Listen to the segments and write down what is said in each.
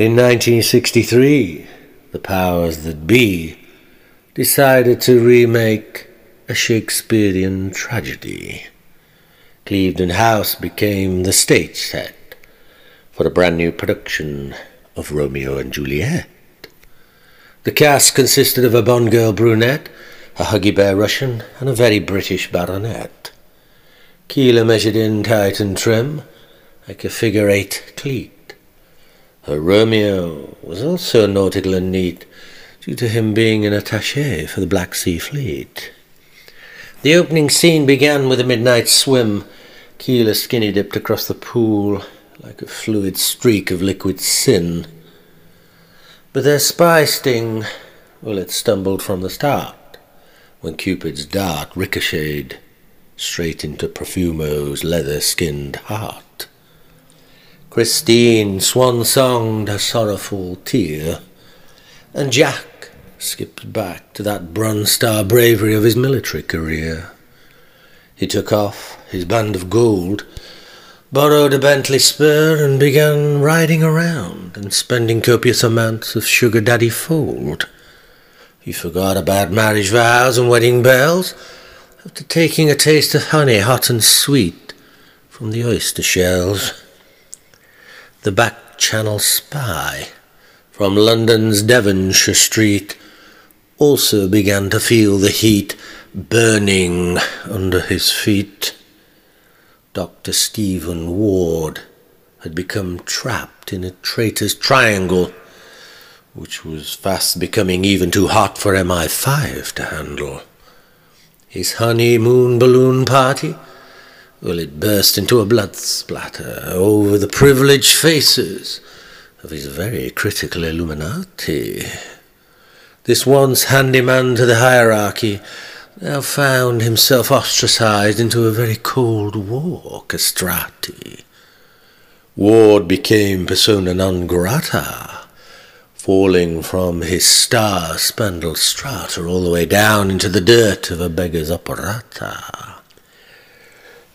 In 1963, the powers that be decided to remake a Shakespearean tragedy. Cliveden House became the stage set for a brand new production of Romeo and Juliet. The cast consisted of a Bond girl brunette, a huggy bear Russian, and a very British baronet. Keeler measured in tight and trim, like a figure eight cleat. Her Romeo was also nautical and neat, due to him being an attaché for the Black Sea Fleet. The opening scene began with a midnight swim. Keeler skinny dipped across the pool like a fluid streak of liquid sin. But their spy sting, well, it stumbled from the start when Cupid's dart ricocheted straight into Profumo's leather skinned heart. Christine swan songed a sorrowful tear, and Jack skipped back to that bronze star bravery of his military career. He took off his band of gold, borrowed a Bentley spur, and began riding around and spending copious amounts of sugar daddy fold. He forgot about marriage vows and wedding bells after taking a taste of honey hot and sweet from the oyster shells. The back channel spy from London's Devonshire Street also began to feel the heat burning under his feet. Dr. Stephen Ward had become trapped in a traitor's triangle, which was fast becoming even too hot for MI5 to handle. His honeymoon balloon party? Well, it burst into a blood splatter over the privileged faces of his very critical Illuminati. This once handyman to the hierarchy now found himself ostracized into a very cold war castrati. Ward became persona non grata, falling from his star spangled strata all the way down into the dirt of a beggar's operata.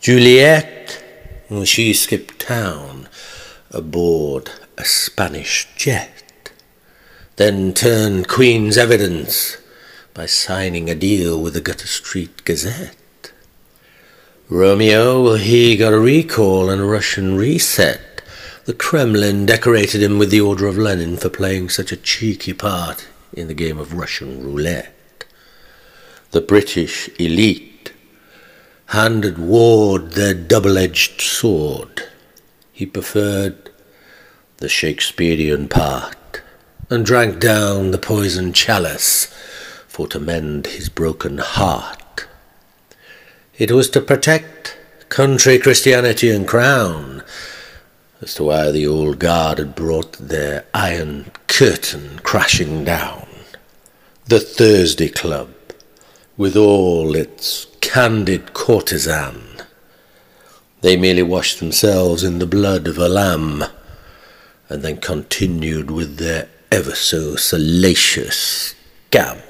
Juliet, she skipped town aboard a Spanish jet, then turned Queen's evidence by signing a deal with the Gutter Street Gazette. Romeo, he got a recall and a Russian reset. The Kremlin decorated him with the Order of Lenin for playing such a cheeky part in the game of Russian roulette. The British elite handed Ward their double edged sword. He preferred the Shakespearean part and drank down the poisoned chalice for to mend his broken heart. It was to protect country, Christianity, and crown as to why the old guard had brought their iron curtain crashing down. The Thursday Club, with all its candid courtesan, they merely washed themselves in the blood of a lamb, and then continued with their ever so salacious scam.